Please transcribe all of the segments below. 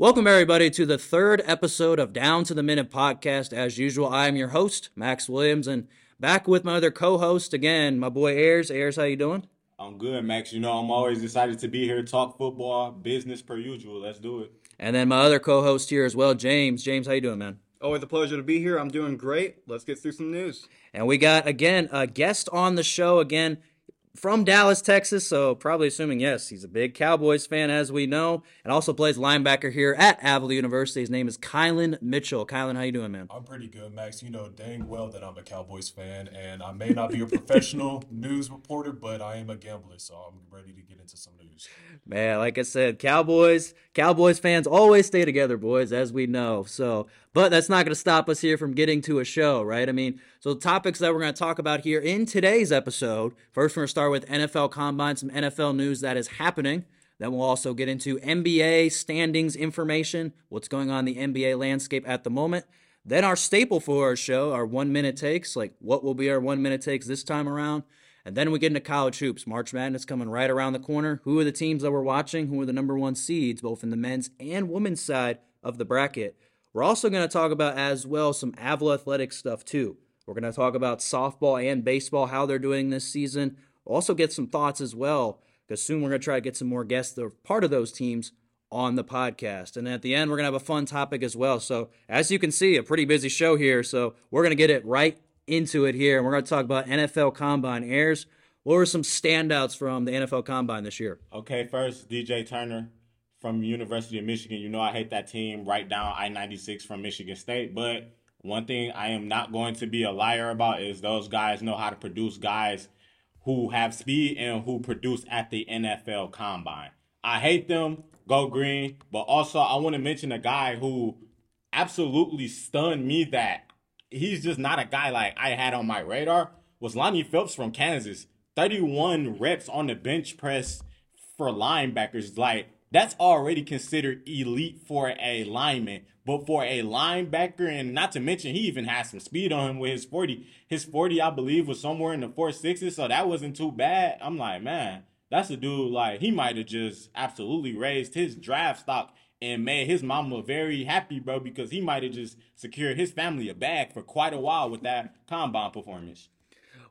Welcome, everybody, to the third episode of Down to the Minute podcast. As usual, I am your host, Max Williams, and back with my other co-host again, my boy Ayers. Ayers, how you doing? I'm good, Max. You know, I'm always excited to be here, talk football, business per usual. Let's do it. And then my other co-host here as well, James. James, how you doing, man? Always a pleasure to be here. I'm doing great. Let's get through some news. And we got again a guest on the show again from Dallas, Texas. So probably assuming yes, he's a big Cowboys fan, as we know, and also plays linebacker here at Avila University. His name is Kylan Mitchell. Kylan, how you doing, man? I'm pretty good, Max. You know dang well that I'm a Cowboys fan, and I may not be a professional news reporter, but I am a gambler, so I'm ready to get into some news. Man, like I said, Cowboys, Cowboys fans always stay together, boys, as we know. So, but that's not going to stop us here from getting to a show, right? I mean, so the topics that we're going to talk about here in today's episode. First, we're going to start with NFL Combine, some NFL news that is happening. Then we'll also get into NBA standings information, what's going on in the NBA landscape at the moment. Then our staple for our show, our one minute takes, like what will be our one minute takes this time around. And then we get into college hoops. March Madness coming right around the corner. Who are the teams that we're watching? Who are the number one seeds, both in the men's and women's side of the bracket? We're also going to talk about as well some Avila athletic stuff too. We're going to talk about softball and baseball, how they're doing this season. We'll also get some thoughts as well, because soon we're going to try to get some more guests that are part of those teams on the podcast. And at the end, we're going to have a fun topic as well. So, as you can see, a pretty busy show here. So, we're going to get it right into it here. And we're going to talk about NFL Combine airs. What were some standouts from the NFL Combine this year? Okay, first, DJ Turner from University of Michigan. You know I hate that team right down I-96 from Michigan State, but one thing I am not going to be a liar about is those guys know how to produce guys who have speed and who produce at the NFL Combine. I hate them, go green, but also I want to mention a guy who absolutely stunned me that he's just not a guy like I had on my radar was Lonnie Phillips from Kansas. 31 reps on the bench press for linebackers. Like, that's already considered elite for a lineman. But for a linebacker, and not to mention, he even has some speed on him with his 40. His 40, I believe, was somewhere in the 460s, so that wasn't too bad. I'm like, man, that's a dude, like, he might have just absolutely raised his draft stock and made his mama very happy, bro, because he might have just secured his family a bag for quite a while with that combine performance.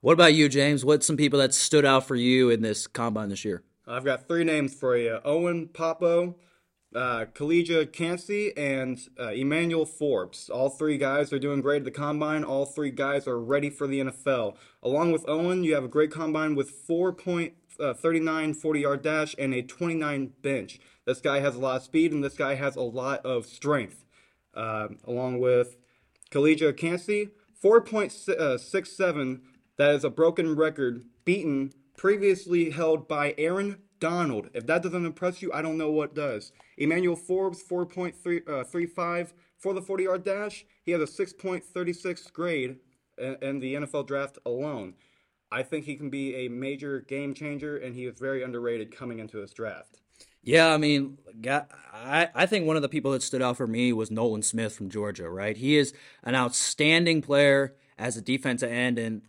What about you, James? What's some people that stood out for you in this combine this year? I've got three names for you Owen Pappoe, uh, Calijah Kancey, and uh, Emmanuel Forbes. All three guys are doing great at the combine. All three guys are ready for the NFL. Along with Owen, you have a great combine with 4.39 40 yard dash and a 29 bench. This guy has a lot of speed and this guy has a lot of strength. Uh, along with Calijah Kancey, 4.67, that is a broken record beaten previously held by Aaron Donald. If that doesn't impress you, I don't know what does. Emmanuel Forbes, 4.35 uh, for the 40 yard dash. He has a 6.36 grade in the NFL draft alone. I think he can be a major game changer, and he is very underrated coming into this draft. Yeah, I mean, I, I think one of the people that stood out for me was Nolan Smith from Georgia, right? He is an outstanding player as a defensive end, and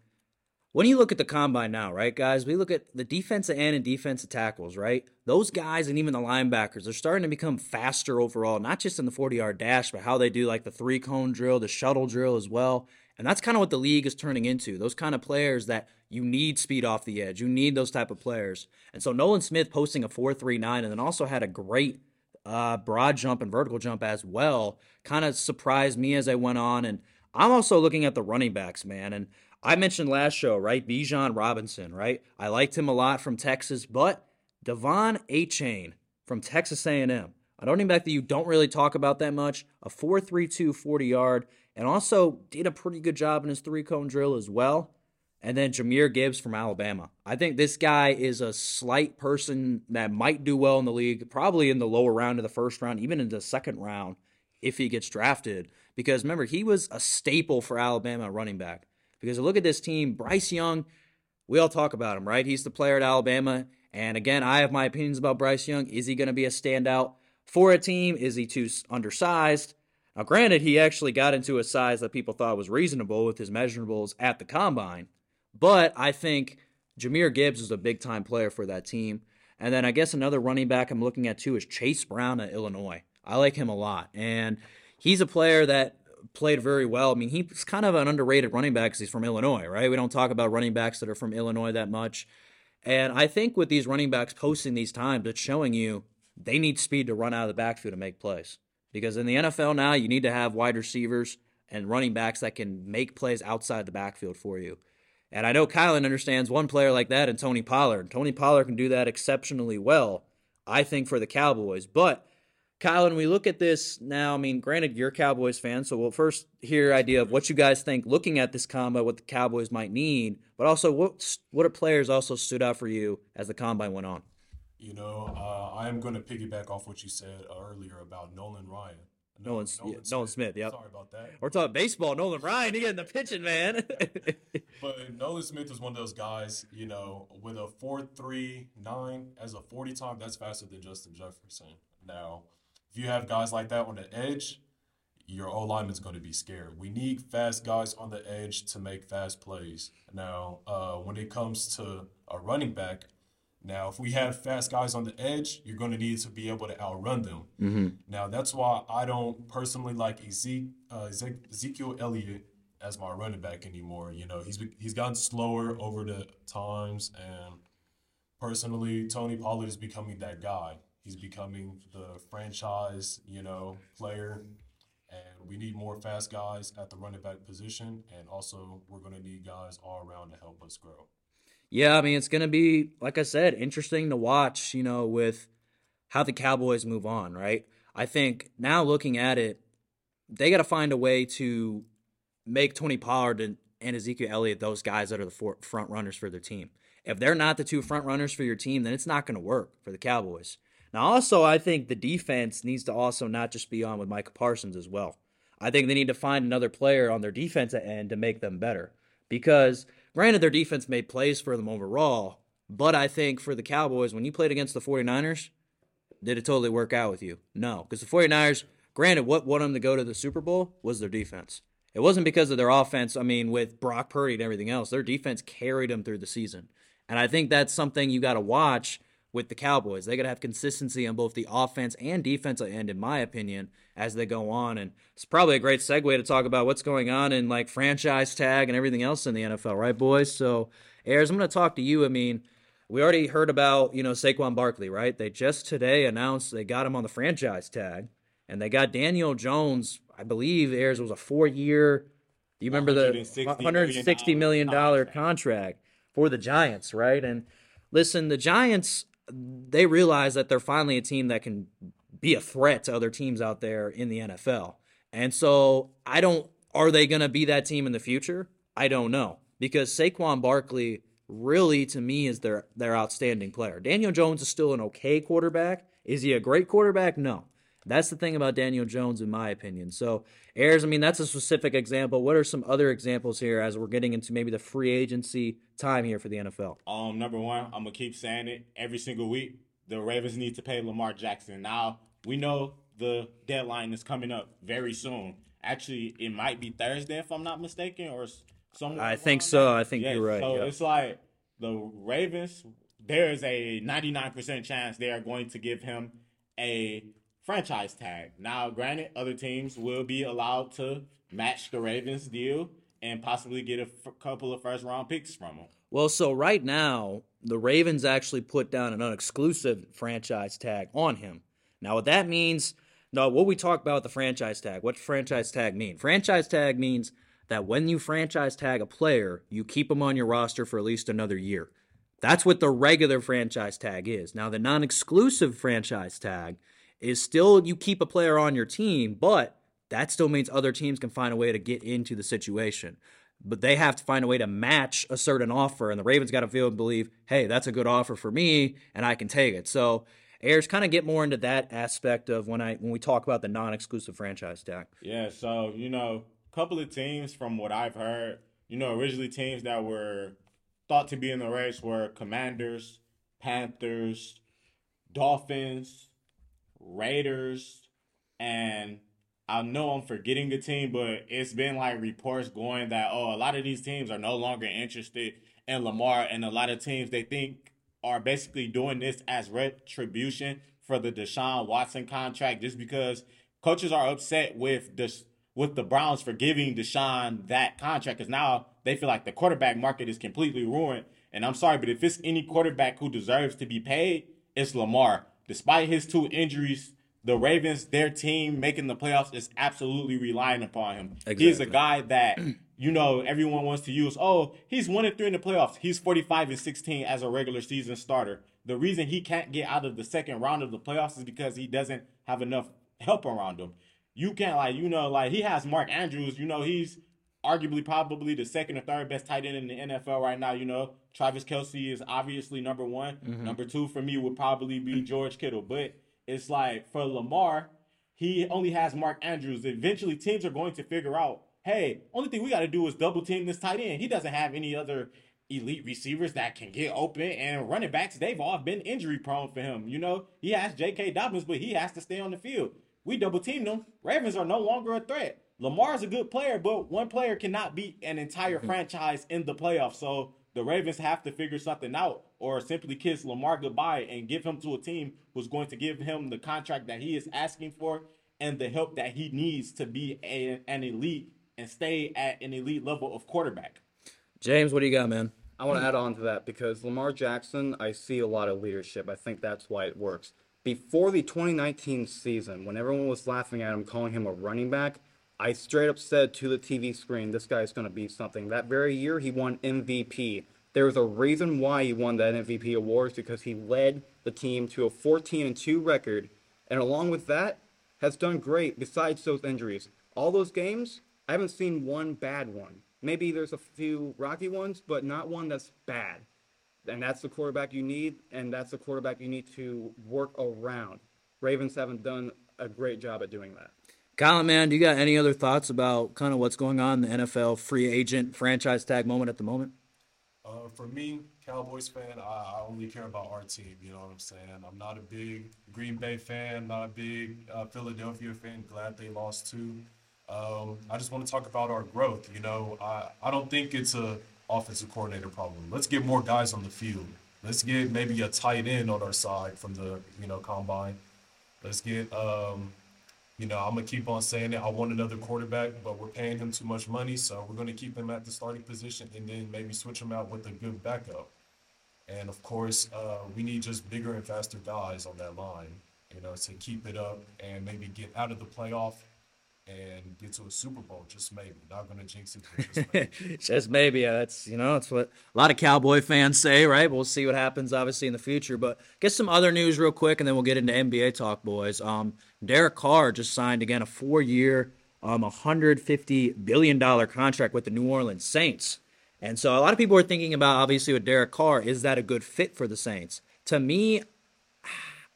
when you look at the combine now, right, guys, we look at the defensive end and defensive tackles, right? Those guys and even the linebackers, they're starting to become faster overall, not just in the 40 yard dash, but how they do like the three cone drill, the shuttle drill as well. And that's kind of what the league is turning into. Those kind of players that you need speed off the edge. You need those type of players. And so Nolan Smith posting a 4.39 and then also had a great uh, broad jump and vertical jump as well kind of surprised me as I went on. And I'm also looking at the running backs, man. And I mentioned last show, right? Bijan Robinson, right? I liked him a lot from Texas, but De'Von Achane from Texas A&M. A running back that you don't really talk about that much. A 4.32 40 yard, and also did a pretty good job in his three cone drill as well. And then Jahmyr Gibbs from Alabama. I think this guy is a slight person that might do well in the league, probably in the lower round of the first round, even in the second round if he gets drafted. Because remember, he was a staple for Alabama running back. Because look at this team, Bryce Young, we all talk about him, right? He's the player at Alabama. And again, I have my opinions about Bryce Young. Is he going to be a standout for a team? Is he too undersized? Now, granted, he actually got into a size that people thought was reasonable with his measurables at the combine. But I think Jahmyr Gibbs is a big time player for that team. And then I guess another running back I'm looking at too is Chase Brown at Illinois. I like him a lot. And he's a player that played very well. I mean, he's kind of an underrated running back because he's from Illinois, right? We don't talk about running backs that are from Illinois that much. And I think with these running backs posting these times, it's showing you they need speed to run out of the backfield and make plays. Because in the NFL now, you need to have wide receivers and running backs that can make plays outside the backfield for you. And I know Kylan understands one player like that and Tony Pollard. Tony Pollard can do that exceptionally well, I think, for the Cowboys. But Kylan, we look at this now. I mean, granted, you're Cowboys fan, so we'll first hear idea of what you guys think looking at this combo, what the Cowboys might need, but also what what are players also stood out for you as the combine went on. You know, uh, I am going to piggyback off what you said earlier about Nolan Ryan. No, Nolan, Nolan, yeah, Smith. Nolan Smith. Yep. Sorry about that. We're talking baseball. Nolan Ryan, you getting the pitching, man. but Nolan Smith is one of those guys, you know, with a four three nine as a forty time, that's faster than Justin Jefferson. Now, if you have guys like that on the edge, your O lineman's going to be scared. We need fast guys on the edge to make fast plays. Now, uh, when it comes to a running back, now, if we have fast guys on the edge, you're going to need to be able to outrun them. Mm-hmm. Now, that's why I don't personally like Ezek, uh, Ezekiel Elliott as my running back anymore. You know, he's he's gotten slower over the times, and personally, Tony Pollard is becoming that guy. He's becoming the franchise, you know, player. And we need more fast guys at the running back position, and also we're going to need guys all around to help us grow. Yeah, I mean, it's going to be, like I said, interesting to watch, you know, with how the Cowboys move on, right? I think now looking at it, they got to find a way to make Tony Pollard and, and Ezekiel Elliott those guys that are the four, front runners for their team. If they're not the two front runners for your team, then it's not going to work for the Cowboys. Now, also, I think the defense needs to also not just be on with Micah Parsons as well. I think they need to find another player on their defensive end to make them better because – Granted, their defense made plays for them overall, but I think for the Cowboys, when you played against the 49ers, did it totally work out with you? No, because the 49ers, granted, what won them to go to the Super Bowl was their defense. It wasn't because of their offense. I mean, with Brock Purdy and everything else, their defense carried them through the season. And I think that's something you got to watch with the Cowboys. They got to have consistency on both the offense and defensive uh, end, in my opinion, as they go on. And it's probably a great segue to talk about what's going on in like franchise tag and everything else in the NFL, right, boys? So, Ayers, I'm going to talk to you. I mean, we already heard about you know Saquon Barkley, right? They just today announced they got him on the franchise tag, and they got Daniel Jones. I believe Ayers was a four-year. Do you remember the 160 million dollar contract for the Giants, right? And listen, the Giants they realize that they're finally a team that can be a threat to other teams out there in the NFL. And so I don't are they going to be that team in the future? I don't know because Saquon Barkley really to me is their their outstanding player. Daniel Jones is still an okay quarterback. Is he a great quarterback? No. That's the thing about Daniel Jones, in my opinion. So, Ayers, I mean, that's a specific example. What are some other examples here as we're getting into maybe the free agency time here for the NFL? Um, number one, I'm gonna keep saying it every single week. The Ravens need to pay Lamar Jackson. Now we know the deadline is coming up very soon. Actually, it might be Thursday if I'm not mistaken, or somewhere. I think so. I think you're right. So it's like the Ravens. There is a 99% chance they are going to give him a franchise tag. Now, granted, other teams will be allowed to match the Ravens deal and possibly get a f- couple of first round picks from them. Well, so right now, the Ravens actually put down an unexclusive franchise tag on him. Now, what that means, no, what we talk about the franchise tag, what franchise tag mean? Franchise tag means that when you franchise tag a player, you keep them on your roster for at least another year. That's what the regular franchise tag is. Now, the non exclusive franchise tag is still you keep a player on your team, but that still means other teams can find a way to get into the situation. But they have to find a way to match a certain offer, and the Ravens got to feel and believe, hey, that's a good offer for me, and I can take it. So Ayers kind of get more into that aspect of when I when we talk about the non-exclusive franchise tag. Yeah, so you know, a couple of teams from what I've heard, you know, originally teams that were thought to be in the race were Commanders, Panthers, Dolphins, Raiders, and I know I'm forgetting a team, but it's been like reports going that oh, a lot of these teams are no longer interested in Lamar, and a lot of teams they think are basically doing this as retribution for the Deshaun Watson contract just because coaches are upset with this with the Browns for giving Deshaun that contract because now they feel like the quarterback market is completely ruined. And I'm sorry, but if it's any quarterback who deserves to be paid, it's Lamar. Despite his two injuries, the Ravens, their team making the playoffs is absolutely relying upon him. Exactly. He's a guy that you know everyone wants to use. Oh, he's one and three in the playoffs. He's 45 and 16 as a regular season starter. The reason he can't get out of the second round of the playoffs is because he doesn't have enough help around him. You can't like you know like he has Mark Andrews. You know he's arguably probably the second or third best tight end in the NFL right now. You know Travis Kelce is obviously number one. Mm-hmm. Number two for me would probably be George Kittle, but it's like for Lamar, he only has Mark Andrews. Eventually, teams are going to figure out, hey, only thing we got to do is double team this tight end. He doesn't have any other elite receivers that can get open and running backs. They've all been injury prone for him. You know, he has J.K. Dobbins, but he has to stay on the field. We double teamed them. Ravens are no longer a threat. Lamar's a good player, but one player cannot beat an entire mm-hmm. franchise in the playoffs. So the Ravens have to figure something out or simply kiss Lamar goodbye and give him to a team who's going to give him the contract that he is asking for and the help that he needs to be a, an elite and stay at an elite level of quarterback. James, what do you got, man? I want to add on to that because Lamar Jackson, I see a lot of leadership. I think that's why it works. Before the 2019 season, when everyone was laughing at him, calling him a running back, I straight up said to the TV screen, this guy's going to be something. That very year, he won MVP. There's a reason why he won that MVP award because he led the team to a 14 and 2 record, and along with that, has done great besides those injuries. All those games, I haven't seen one bad one. Maybe there's a few rocky ones, but not one that's bad. And that's the quarterback you need, and that's the quarterback you need to work around. Ravens haven't done a great job at doing that. Colin, man, do you got any other thoughts about kind of what's going on in the NFL free agent franchise tag moment at the moment? Uh, for me, Cowboys fan, I, I, only care about our team. You know what I'm saying? I'm not a big Green Bay fan, not a big uh, Philadelphia fan. Glad they lost too. Um, I just want to talk about our growth. You know, I, I don't think it's a offensive coordinator problem. Let's get more guys on the field. Let's get maybe a tight end on our side from the you know combine. Let's get um, you know, I'm gonna keep on saying it. I want another quarterback, but we're paying him too much money, so we're gonna keep him at the starting position and then maybe switch him out with a good backup. And of course, uh, we need just bigger and faster guys on that line, you know, to keep it up and maybe get out of the playoff and get to a Super Bowl. Just maybe. Not gonna jinx it. just maybe. just maybe. Uh, that's you know that's what a lot of Cowboy fans say, right? We'll see what happens, obviously, in the future. But get some other news real quick, and then we'll get into NBA talk, boys. Um, Derek Carr just signed again a four-year, um, 150 billion dollar contract with the New Orleans Saints. And so a lot of people are thinking about obviously with Derek Carr, is that a good fit for the Saints? To me,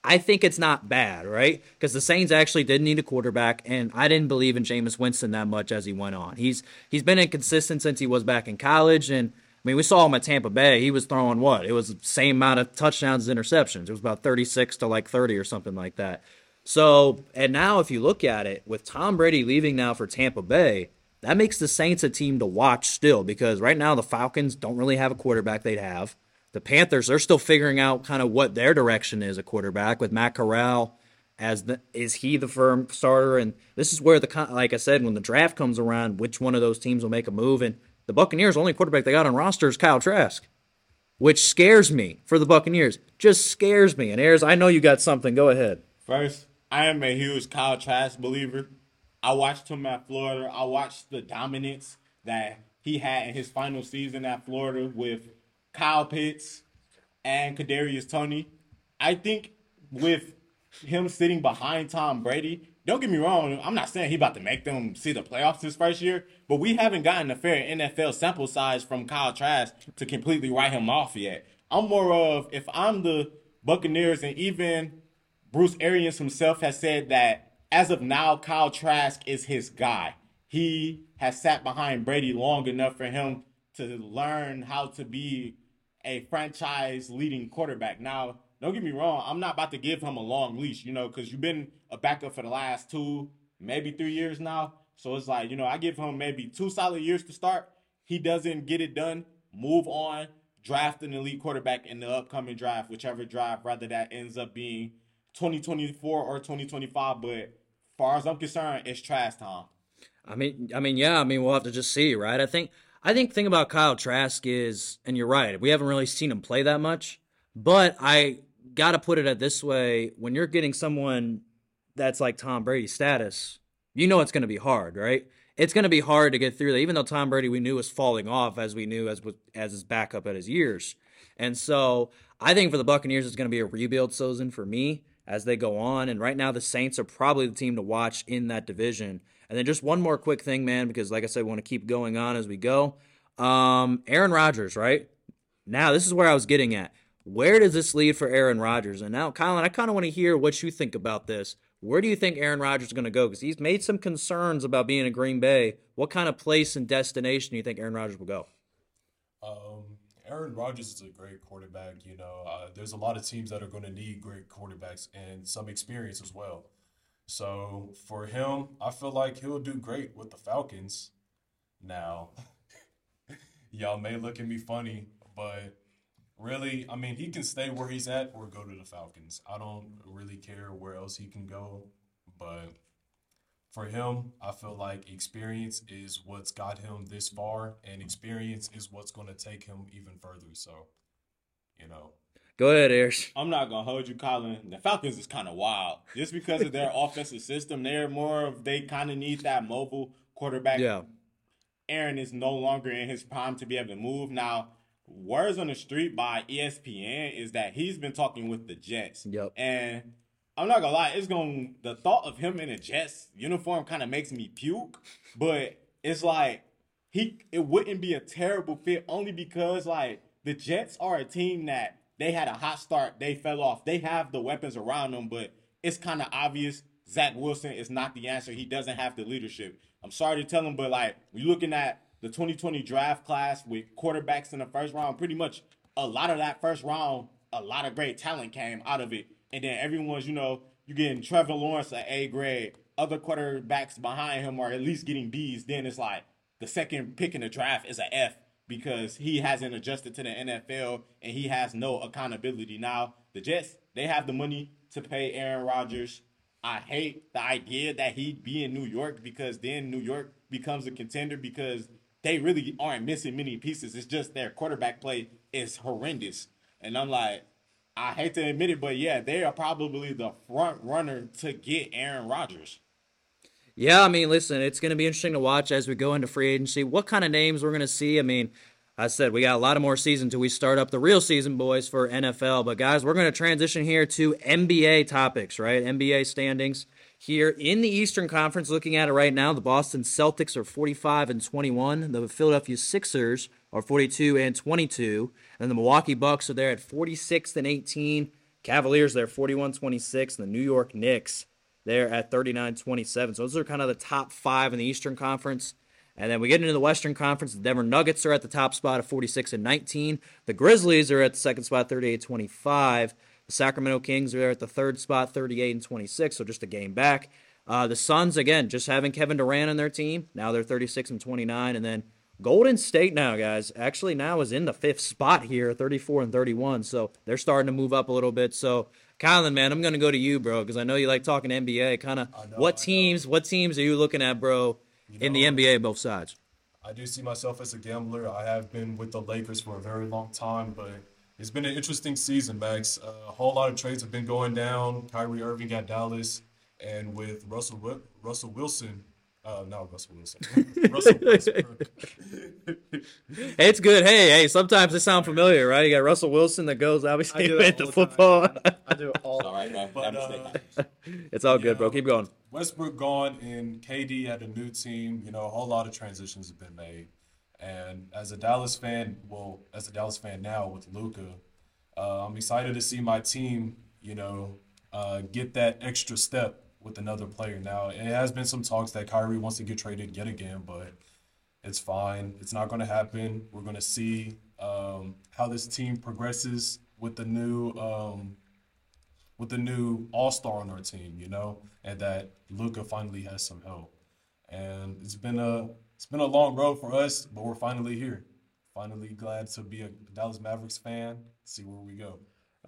I think it's not bad, right? Because the Saints actually did need a quarterback, and I didn't believe in Jameis Winston that much as he went on. He's he's been inconsistent since he was back in college, and I mean we saw him at Tampa Bay. He was throwing what? It was the same amount of touchdowns as interceptions. It was about thirty six to like thirty or something like that. So, and now if you look at it, with Tom Brady leaving now for Tampa Bay, that makes the Saints a team to watch still because right now the Falcons don't really have a quarterback they'd have. The Panthers, they're still figuring out kind of what their direction is a quarterback with Matt Corral as the is he the firm starter? And this is where the like I said when the draft comes around which one of those teams will make a move? And the Buccaneers only quarterback they got on roster is Kyle Trask which scares me for the Buccaneers. Just scares me. And Ayers I know you got something. Go ahead. First I am a huge Kyle Trask believer. I watched him at Florida. I watched the dominance that he had in his final season at Florida with Kyle Pitts, and Kadarius Toney. I think with him sitting behind Tom Brady, don't get me wrong, I'm not saying he about to make them see the playoffs this first year, but we haven't gotten a fair NFL sample size from Kyle Trask to completely write him off yet. I'm more of if I'm the Buccaneers and even Bruce Arians himself has said that as of now, Kyle Trask is his guy. He has sat behind Brady long enough for him to learn how to be a franchise leading quarterback. Now, don't get me wrong, I'm not about to give him a long leash, you know, because you've been a backup for the last two, maybe three years now. So it's like, you know, I give him maybe two solid years to start. He doesn't get it done, move on, draft an elite quarterback in the upcoming draft, whichever draft, rather that ends up being 2024 or 2025. But far as I'm concerned, it's trash time. I mean, I mean, yeah. I mean, we'll have to just see, right? I think, I think, the thing about Kyle Trask is, and you're right, we haven't really seen him play that much. But I got to put it at this way: when you're getting someone that's like Tom Brady status, you know it's going to be hard, right? It's going to be hard to get through that. Even though Tom Brady we knew was falling off as we knew as as his backup at his years, and so I think for the Buccaneers it's going to be a rebuild season for me as they go on. And right now the Saints are probably the team to watch in that division. And then just one more quick thing, man, because like I said, we want to keep going on as we go. Um, Aaron Rodgers, right? Now this is where I was getting at. Where does this lead for Aaron Rodgers? And now, Colin, I kind of want to hear what you think about this. Where do you think Aaron Rodgers is going to go? Because he's made some concerns about being in Green Bay. What kind of place and destination do you think Aaron Rodgers will go? Um, Aaron Rodgers is a great quarterback. You know, uh, there's a lot of teams that are going to need great quarterbacks and some experience as well. So for him, I feel like he'll do great with the Falcons. Now, y'all may look at me funny, but really, I mean, he can stay where he's at or go to the Falcons. I don't really care where else he can go, but for him, I feel like experience is what's got him this far, and experience is what's going to take him even further. So, you know. Go ahead, Ayers. I'm not gonna hold you, Colin. The Falcons is kind of wild, just because of their offensive system. They're more of they kind of need that mobile quarterback. Yeah. Aaron is no longer in his prime to be able to move now words on the street by ESPN is that he's been talking with the Jets. Yep. And I'm not gonna lie, it's going the thought of him in a Jets uniform kind of makes me puke. But it's like he it wouldn't be a terrible fit only because like the Jets are a team that they had a hot start, they fell off. They have the weapons around them, but it's kind of obvious Zach Wilson is not the answer. He doesn't have the leadership. I'm sorry to tell him, but like you're looking at the 2020 draft class with quarterbacks in the first round, pretty much a lot of that first round, a lot of great talent came out of it. And then everyone's, you know, you're getting Trevor Lawrence at A grade, other quarterbacks behind him are at least getting B's. Then it's like the second pick in the draft is a F because he hasn't adjusted to the NFL and he has no accountability. Now, the Jets, they have the money to pay Aaron Rodgers. I hate the idea that he'd be in New York because then New York becomes a contender because they really aren't missing many pieces. It's just their quarterback play is horrendous. And I'm like, I hate to admit it, but yeah, they are probably the front runner to get Aaron Rodgers. Yeah, I mean, listen, it's going to be interesting to watch as we go into free agency. What kind of names we're going to see? I mean, I said we got a lot of more season till we start up the real season, boys, for NFL. But guys, we're going to transition here to NBA topics, right? NBA standings here in the Eastern Conference. Looking at it right now, the Boston Celtics are 45 and 21. The Philadelphia Sixers are 42 and 22. And the Milwaukee Bucks are there at 46 and 18. Cavaliers there 41 26. And the New York Knicks there at 39 27. So those are kind of the top five in the Eastern Conference. And then we get into the Western Conference. The Denver Nuggets are at the top spot at 46 and 19. The Grizzlies are at the second spot, 38 25. The Sacramento Kings are there at the third spot, 38 and 26, so just a game back. Uh, the Suns, again, just having Kevin Durant on their team. Now they're 36 and 29. And then Golden State now, guys, actually now is in the fifth spot here, 34 and 31. So they're starting to move up a little bit. So, Colin, man, I'm going to go to you, bro, because I know you like talking NBA. Kind of what teams, what teams are you looking at, bro, you know, in the NBA, both sides? I do see myself as a gambler. I have been with the Lakers for a very long time, but it's been an interesting season, Max. Uh, a whole lot of trades have been going down. Kyrie Irving got Dallas, and with Russell Russell Wilson, uh, not Russell Wilson, Russell Westbrook. it's good. Hey, hey, sometimes they sound familiar, right? You got Russell Wilson that goes obviously with the football. I, I do it all. all right, man. But, uh, it's all good, bro. Keep going. Westbrook gone, and KD had a new team. You know, a whole lot of transitions have been made. And as a Dallas fan, well, as a Dallas fan now with Luka, uh, I'm excited to see my team, you know, uh, get that extra step with another player. Now, it has been some talks that Kyrie wants to get traded yet again, but it's fine. It's not going to happen. We're going to see um, how this team progresses with the new um, with the new All Star on our team, you know, and that Luka finally has some help. And it's been a it's been a long road for us, but we're finally here. Finally glad to be a Dallas Mavericks fan. See where we go.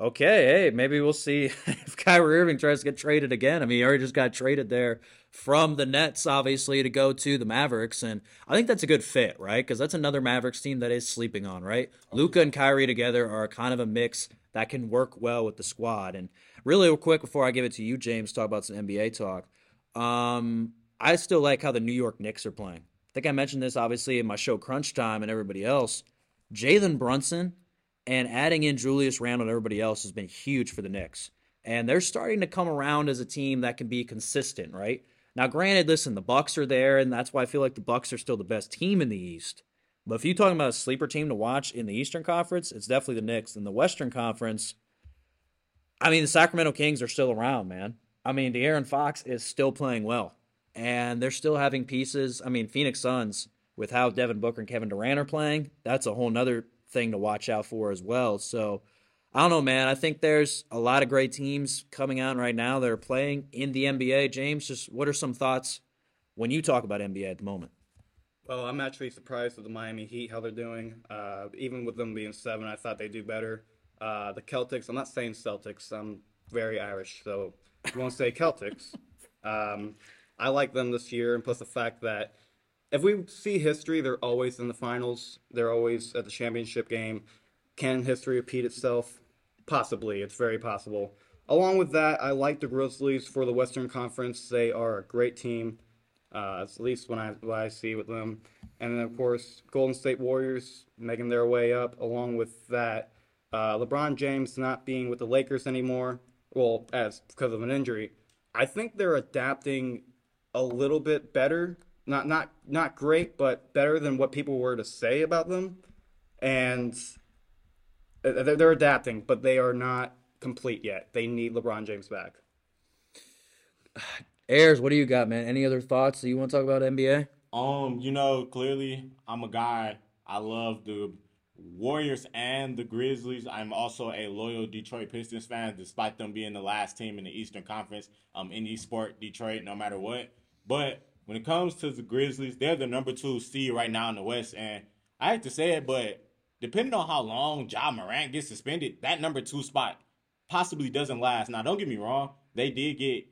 Okay, hey, maybe we'll see if Kyrie Irving tries to get traded again. I mean, he already just got traded there from the Nets, obviously, to go to the Mavericks, and I think that's a good fit, right? Because that's another Mavericks team that is sleeping on, right? Luka and Kyrie together are kind of a mix that can work well with the squad. And really, real quick before I give it to you, James, talk about some NBA talk. Um, I still like how the New York Knicks are playing. I think I mentioned this obviously in my show Crunch Time and everybody else. Jalen Brunson and adding in Julius Randle and everybody else has been huge for the Knicks. And they're starting to come around as a team that can be consistent, right? Now, granted, listen, the Bucks are there, and that's why I feel like the Bucks are still the best team in the East. But if you're talking about a sleeper team to watch in the Eastern Conference, it's definitely the Knicks. In the Western Conference, I mean, the Sacramento Kings are still around, man. I mean, De'Aaron Fox is still playing well, and they're still having pieces. I mean, Phoenix Suns with how Devin Booker and Kevin Durant are playing, that's a whole nother thing to watch out for as well. So I don't know, man. I think there's a lot of great teams coming out right now that are playing in the NBA. James, just what are some thoughts when you talk about NBA at the moment? Well, I'm actually surprised with the Miami Heat how they're doing. Uh, even with them being seven, I thought they'd do better. Uh, the Celtics, I'm not saying Celtics. I'm very Irish, so I won't say Celtics. Um, I like them this year, and plus the fact that if we see history, they're always in the finals. They're always at the championship game. Can history repeat itself? Possibly. It's very possible. Along with that, I like the Grizzlies for the Western Conference. They are a great team, uh, at least when I what I see with them. And then of course, Golden State Warriors making their way up. Along with that, uh, LeBron James not being with the Lakers anymore. Well, as because of an injury, I think they're adapting a little bit better not not not great, but better than what people were to say about them. And they're, they're adapting, but they are not complete yet. They need LeBron James back. Ayers, what do you got, man? Any other thoughts that you want to talk about NBA? Um, you know, clearly I'm a guy. I love the Warriors and the Grizzlies. I'm also a loyal Detroit Pistons fan, despite them being the last team in the Eastern Conference. Um, in East Sport, Detroit, no matter what. But when it comes to the Grizzlies, they're the number two seed right now in the West. And I hate to say it, but depending on how long Ja Morant gets suspended, that number two spot possibly doesn't last. Now, don't get me wrong, they did get,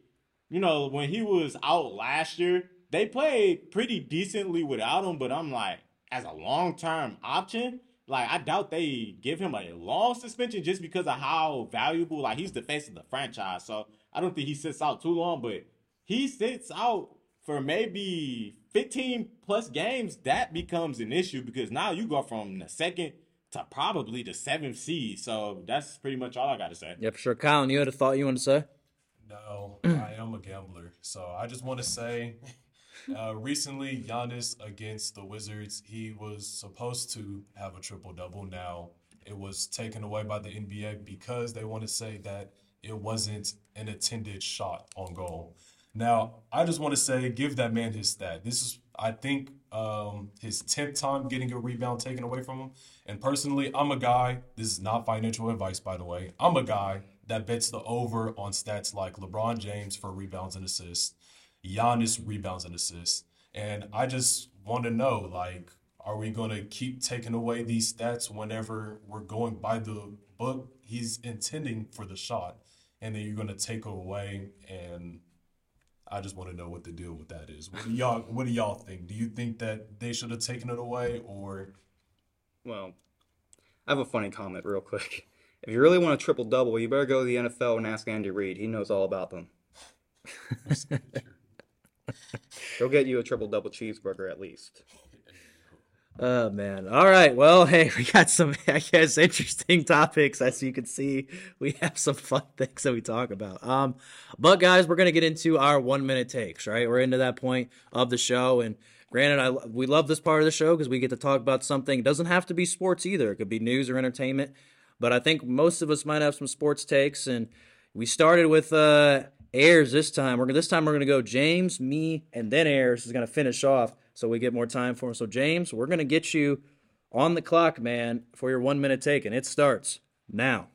you know, when he was out last year, they played pretty decently without him, but I'm like, as a long term option, like I doubt they give him a long suspension just because of how valuable, like he's the face of the franchise. So I don't think he sits out too long, but he sits out for maybe 15 plus games, that becomes an issue because now you go from the second to probably the seventh seed. So that's pretty much all I got to say. Yeah, for sure. Colin, you had a thought you want to say? No, I am a gambler. So I just want to say uh, recently, Giannis against the Wizards, he was supposed to have a triple double. Now it was taken away by the NBA because they want to say that it wasn't an intended shot on goal. Now, I just want to say, give that man his stat. This is, I think, um, his 10th time getting a rebound taken away from him. And personally, I'm a guy, this is not financial advice, by the way. I'm a guy that bets the over on stats like LeBron James for rebounds and assists, Giannis rebounds and assists. And I just want to know, like, are we going to keep taking away these stats whenever we're going by the book he's intending for the shot? And then you're going to take away and I just want to know what the deal with that is. What do y'all What do y'all think? Do you think that they should have taken it away, or? Well, I have a funny comment, real quick. If you really want a triple double, you better go to the NFL and ask Andy Reid. He knows all about them. He'll get you a triple double cheeseburger at least. Oh man. All right. Well, hey, we got some I guess interesting topics. As you can see, we have some fun things that we talk about. Um, but guys, we're gonna get into our one minute takes, right? We're into that point of the show and granted I we love this part of the show because we get to talk about something. It doesn't have to be sports either. It could be news or entertainment. But I think most of us might have some sports takes and we started with uh Ayers this time. We're this time we're gonna go James, me, and then Ayers is gonna finish off so we get more time for him. So, James, we're going to get you on the clock, man, for your one minute take, and it starts now.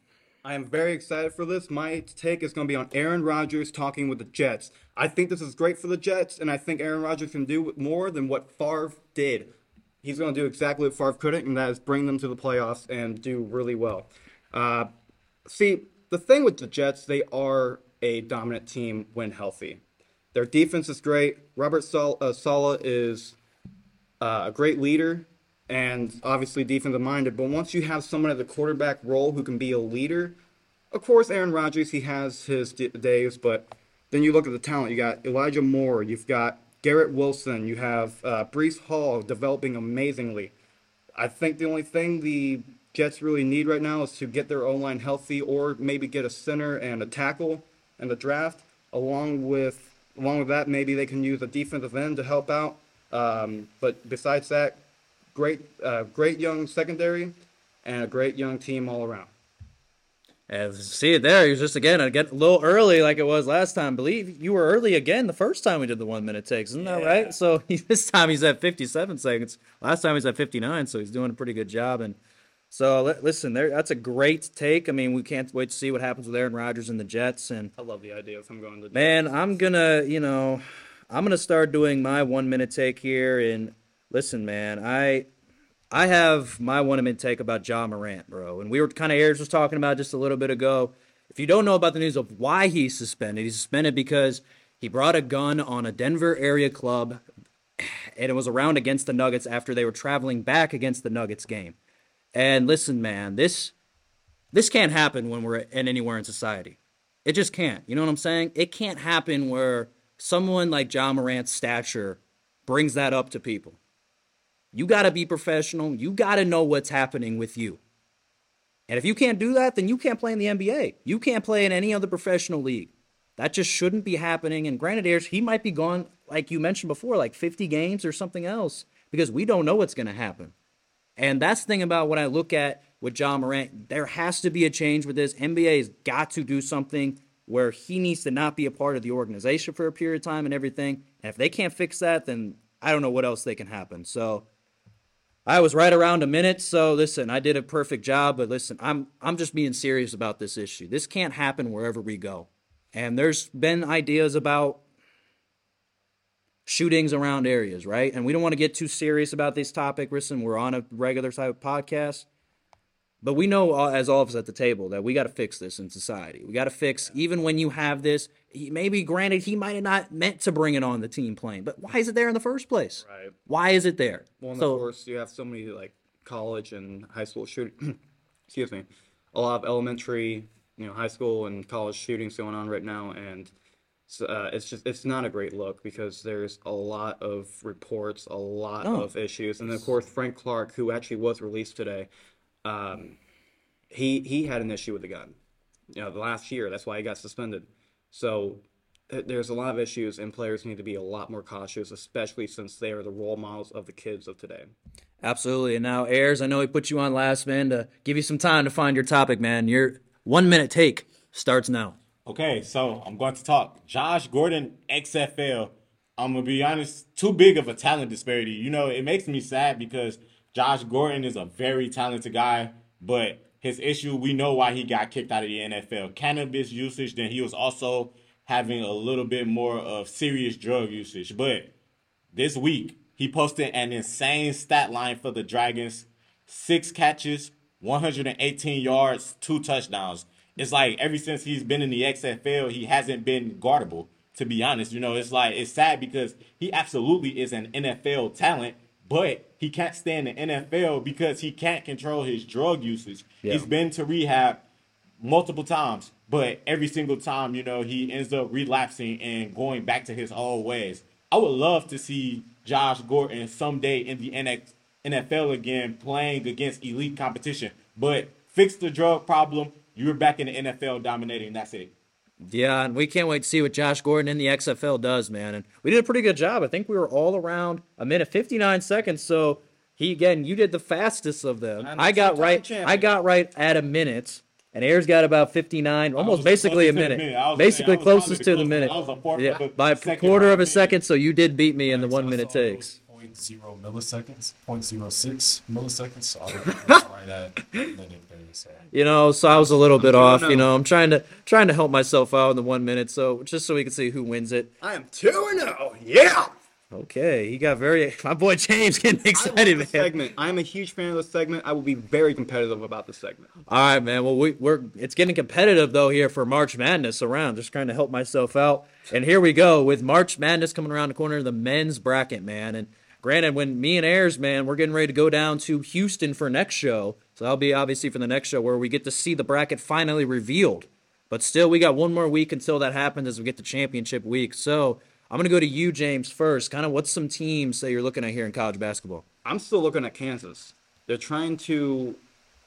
I am very excited for this. My take is going to be on Aaron Rodgers talking with the Jets. I think this is great for the Jets, and I think Aaron Rodgers can do more than what Favre did. He's going to do exactly what Favre couldn't, and that is bring them to the playoffs and do really well. Uh, See, the thing with the Jets, they are a dominant team when healthy. Their defense is great. Robert Sal- uh, Saleh is uh, a great leader and obviously defensive minded. But once you have someone at the quarterback role who can be a leader, of course, Aaron Rodgers, he has his d- days, but then you look at the talent. You got Elijah Moore, you've got Garrett Wilson, you have uh, Breece Hall developing amazingly. I think the only thing the Jets really need right now is to get their O line healthy, or maybe get a center and a tackle in the draft. Along with along with that, maybe they can use a defensive end to help out. Um, but besides that, great uh, great young secondary and a great young team all around. And see it there. He was just again, I get a little early like it was last time. I believe you were early again the first time we did the one minute takes, isn't that right? So he, this time he's at 57 seconds. Last time he's at 59, so he's doing a pretty good job. And so li- listen, there that's a great take. I mean, we can't wait to see what happens with Aaron Rodgers and the Jets. And I love the idea of him going to man, I'm gonna, you know, I'm gonna start doing my one minute take here. And listen, man, I I have my one minute take about Ja Morant, bro. And we were kind of Ayers was talking about just a little bit ago. If you don't know about the news of why he's suspended, he's suspended because he brought a gun on a Denver area club and it was around against the Nuggets after they were traveling back against the Nuggets game. And listen, man, this this can't happen when we're in anywhere in society. It just can't. You know what I'm saying? It can't happen where someone like Ja Morant's stature brings that up to people. You got to be professional. You got to know what's happening with you. And if you can't do that, then you can't play in the NBA. You can't play in any other professional league. That just shouldn't be happening. And granted, Ayers, he might be gone, like you mentioned before, like 50 games or something else, because we don't know what's going to happen. And that's the thing about when I look at with Ja Morant. There has to be a change with this. NBA has got to do something where he needs to not be a part of the organization for a period of time and everything. And if they can't fix that, then I don't know what else they can happen. So I was right around a minute, so listen, I did a perfect job, but listen, I'm I'm just being serious about this issue. This can't happen wherever we go. And there's been ideas about shootings around areas, right? And we don't want to get too serious about this topic. Listen, we're on a regular type podcast. But we know, as all of us at the table, that we got to fix this in society. We got to fix, even when you have this, maybe granted, he might have not meant to bring it on the team plane, but why is it there in the first place? Right. Why is it there? Well, and so, of course, you have so many like college and high school shoot. excuse me, a lot of elementary, you know, high school and college shootings going on right now, and so, uh, it's just it's not a great look because there's a lot of reports, a lot No. of issues, and of course Frank Clark, who actually was released today, um, he he had an issue with the gun. You know, the last year, that's why he got suspended. So th- there's a lot of issues, and players need to be a lot more cautious, especially since they are the role models of the kids of today. Absolutely. And now, Ayers, I know we put you on last, man, to give you some time to find your topic, man. Your one minute take starts now. Okay, so I'm going to talk. Josh Gordon, XFL. I'm gonna be honest, too big of a talent disparity. You know, it makes me sad because Josh Gordon is a very talented guy, but his issue, we know why he got kicked out of the NFL. Cannabis usage, then he was also having a little bit more of serious drug usage. But this week, he posted an insane stat line for the Dragons six catches, 118 yards, two touchdowns. It's like ever since he's been in the XFL, he hasn't been guardable, to be honest. You know, it's like, it's sad because he absolutely is an NFL talent, but he can't stay in the NFL because he can't control his drug usage. Yeah. He's been to rehab multiple times, but every single time, you know, he ends up relapsing and going back to his old ways. I would love to see Josh Gordon someday in the NX NFL again playing against elite competition, but fix the drug problem. You're back in the NFL dominating. That's it. Yeah, and we can't wait to see what Josh Gordon in the XFL does, man. And we did a pretty good job. I think we were all around a minute 59 seconds. So he again, you did the fastest of them. I'm I got right. champion. I got right at a minute, and Ayers got about 59, almost basically a closest to the minute. minute. Basically I was closest to the the minute. closest. I was yeah, of by a quarter of a behind. second. So you did beat me in the So one I minute takes. 0.0 milliseconds, 0.06 milliseconds. So I was right at a minute there. So You know, so I was a little bit off. You oh. know, I'm trying to trying to help myself out in the one minute. So just so we can see who wins it. I am two and zero. Yeah. Okay, he got very. My boy James getting excited, man. segment. I'm a huge fan of the segment. I will be very competitive about the segment. All right, man. Well, we, we're it's getting competitive though here for March Madness around. Just trying to help myself out. And here we go with March Madness coming around the corner, the men's bracket, man. And granted, when me and Ayers, man, we're getting ready to go down to Houston for next show. So that'll be obviously for the next show where we get to see the bracket finally revealed. But still, we got one more week until that happens as we get to championship week. So I'm gonna go to you, James, first. Kind of what's some teams that you're looking at here in college basketball? I'm still looking at Kansas. They're trying to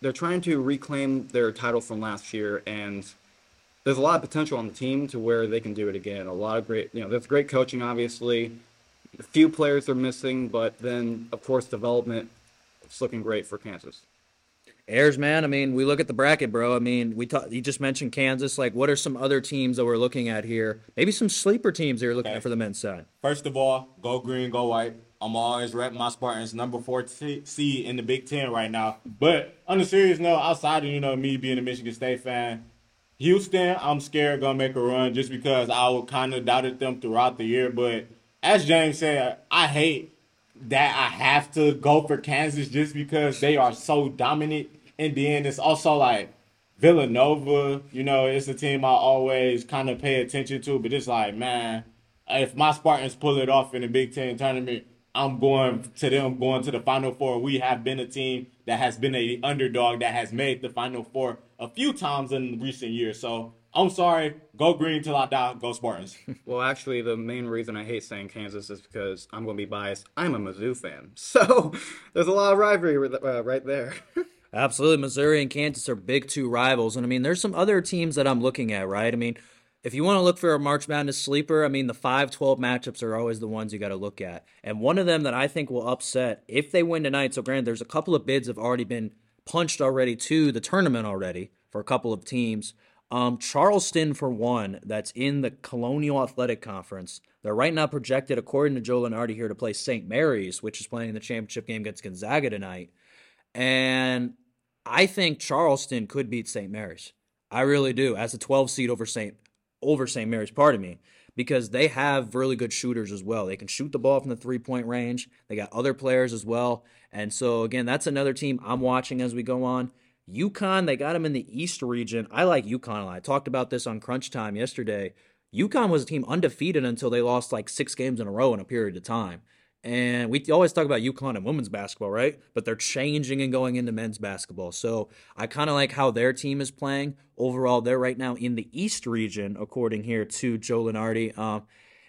they're trying to reclaim their title from last year and there's a lot of potential on the team to where they can do it again. A lot of great, you know, there's great coaching obviously. A few players are missing, but then of course development it's looking great for Kansas. Ayers, man. I mean, we look at the bracket, bro. I mean, we talk, you just mentioned Kansas. Like, what are some other teams that we're looking at here? Maybe some sleeper teams that you're looking Okay. at for the men's side. First of all, go green, go white. I'm always rep my Spartans, number four t- seed in the Big Ten right now. But on a serious note, outside of you know me being a Michigan State fan, Houston, I'm scared gonna make a run just because I would kind of doubted them throughout the year. But as James said, I hate that I have to go for Kansas just because they are so dominant. And then it's also like Villanova, you know, it's a team I always kind of pay attention to, but it's like, man, if my Spartans pull it off in the Big Ten tournament, I'm going to them going to the Final Four. We have been a team that has been a underdog that has made the Final Four a few times in recent years. So I'm sorry, go green till I die. Go Spartans. Well, actually, the main reason I hate saying Kansas is because I'm going to be biased. I'm a Mizzou fan, so there's a lot of rivalry uh, right there. Absolutely. Missouri and Kansas are big two rivals. And I mean, there's some other teams that I'm looking at, right? I mean, if you want to look for a March Madness sleeper, I mean, the 5 12 matchups are always the ones you got to look at. And one of them that I think will upset if they win tonight, so granted, there's a couple of bids have already been punched already to the tournament already for a couple of teams. Um, Charleston, for one, that's in the Colonial Athletic Conference. They're right now projected, according to Joe Lunardi, here to play St. Mary's, which is playing in the championship game against Gonzaga tonight. And I think Charleston could beat St. Mary's. I really do, as a 12 seed over St. over St. Mary's, pardon me, because they have really good shooters as well. They can shoot the ball from the three point range. They got other players as well. And so again, that's another team I'm watching as we go on. UConn, they got them in the East region. I like UConn a lot. I talked about this on Crunch Time yesterday. UConn was a team undefeated until they lost like six games in a row in a period of time. And we always talk about UConn and women's basketball, right? But they're changing and going into men's basketball. So I kind of like how their team is playing. Overall, they're right now in the East region, according here to Joe Lunardi. Um,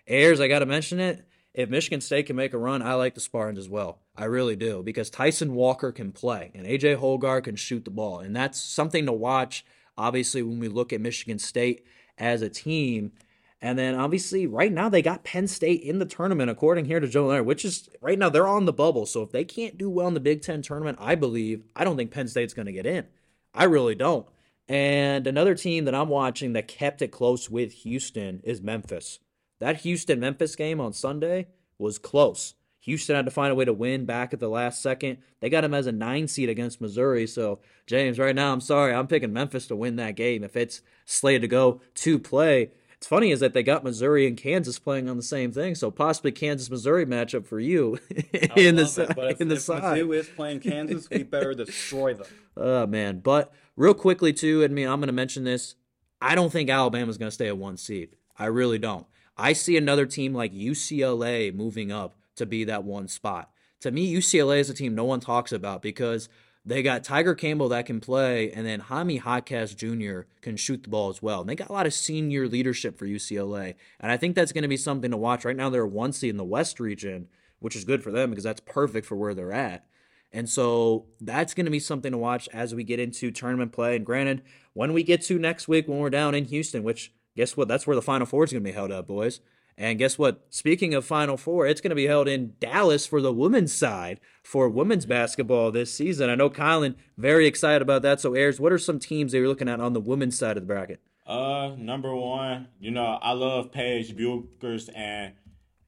Ayers, I got to mention it. If Michigan State can make a run, I like the Spartans as well. I really do because Tyson Walker can play and AJ Hoggard can shoot the ball. And that's something to watch, obviously, when we look at Michigan State as a team. And then obviously, right now they got Penn State in the tournament, according here to Joe Lunardi, which is right now they're on the bubble. So if they can't do well in the Big Ten tournament, I believe I don't think Penn State's going to get in. I really don't. And another team that I'm watching that kept it close with Houston is Memphis. That Houston Memphis game on Sunday was close. Houston had to find a way to win back at the last second. They got him as a nine seed against Missouri. So, James, right now, I'm sorry. I'm picking Memphis to win that game if it's slated to go to play. It's funny is that they got Missouri and Kansas playing on the same thing, so possibly Kansas Missouri matchup for you in the si- in the if side. Mizzou is playing Kansas, we better destroy them. Oh man, but real quickly too, I mean, I'm going to mention this. I don't think Alabama's going to stay at one seed. I really don't. I see another team like UCLA moving up to be that one spot. To me, UCLA is a team no one talks about because they got Tiger Campbell that can play, and then Jaime Jaquez Jr. can shoot the ball as well. And they got a lot of senior leadership for UCLA, and I think that's going to be something to watch. Right now, they're one seed in the West region, which is good for them because that's perfect for where they're at. And so that's going to be something to watch as we get into tournament play. And granted, when we get to next week, when we're down in Houston, which guess what? That's where the Final Four is going to be held up, boys. And guess what? Speaking of Final Four, it's going to be held in Dallas for the women's side for women's basketball this season. I know Kylan very excited about that. So, Ayers, what are some teams that you're looking at on the women's side of the bracket? Uh, number one, you know, I love Paige Bueckers and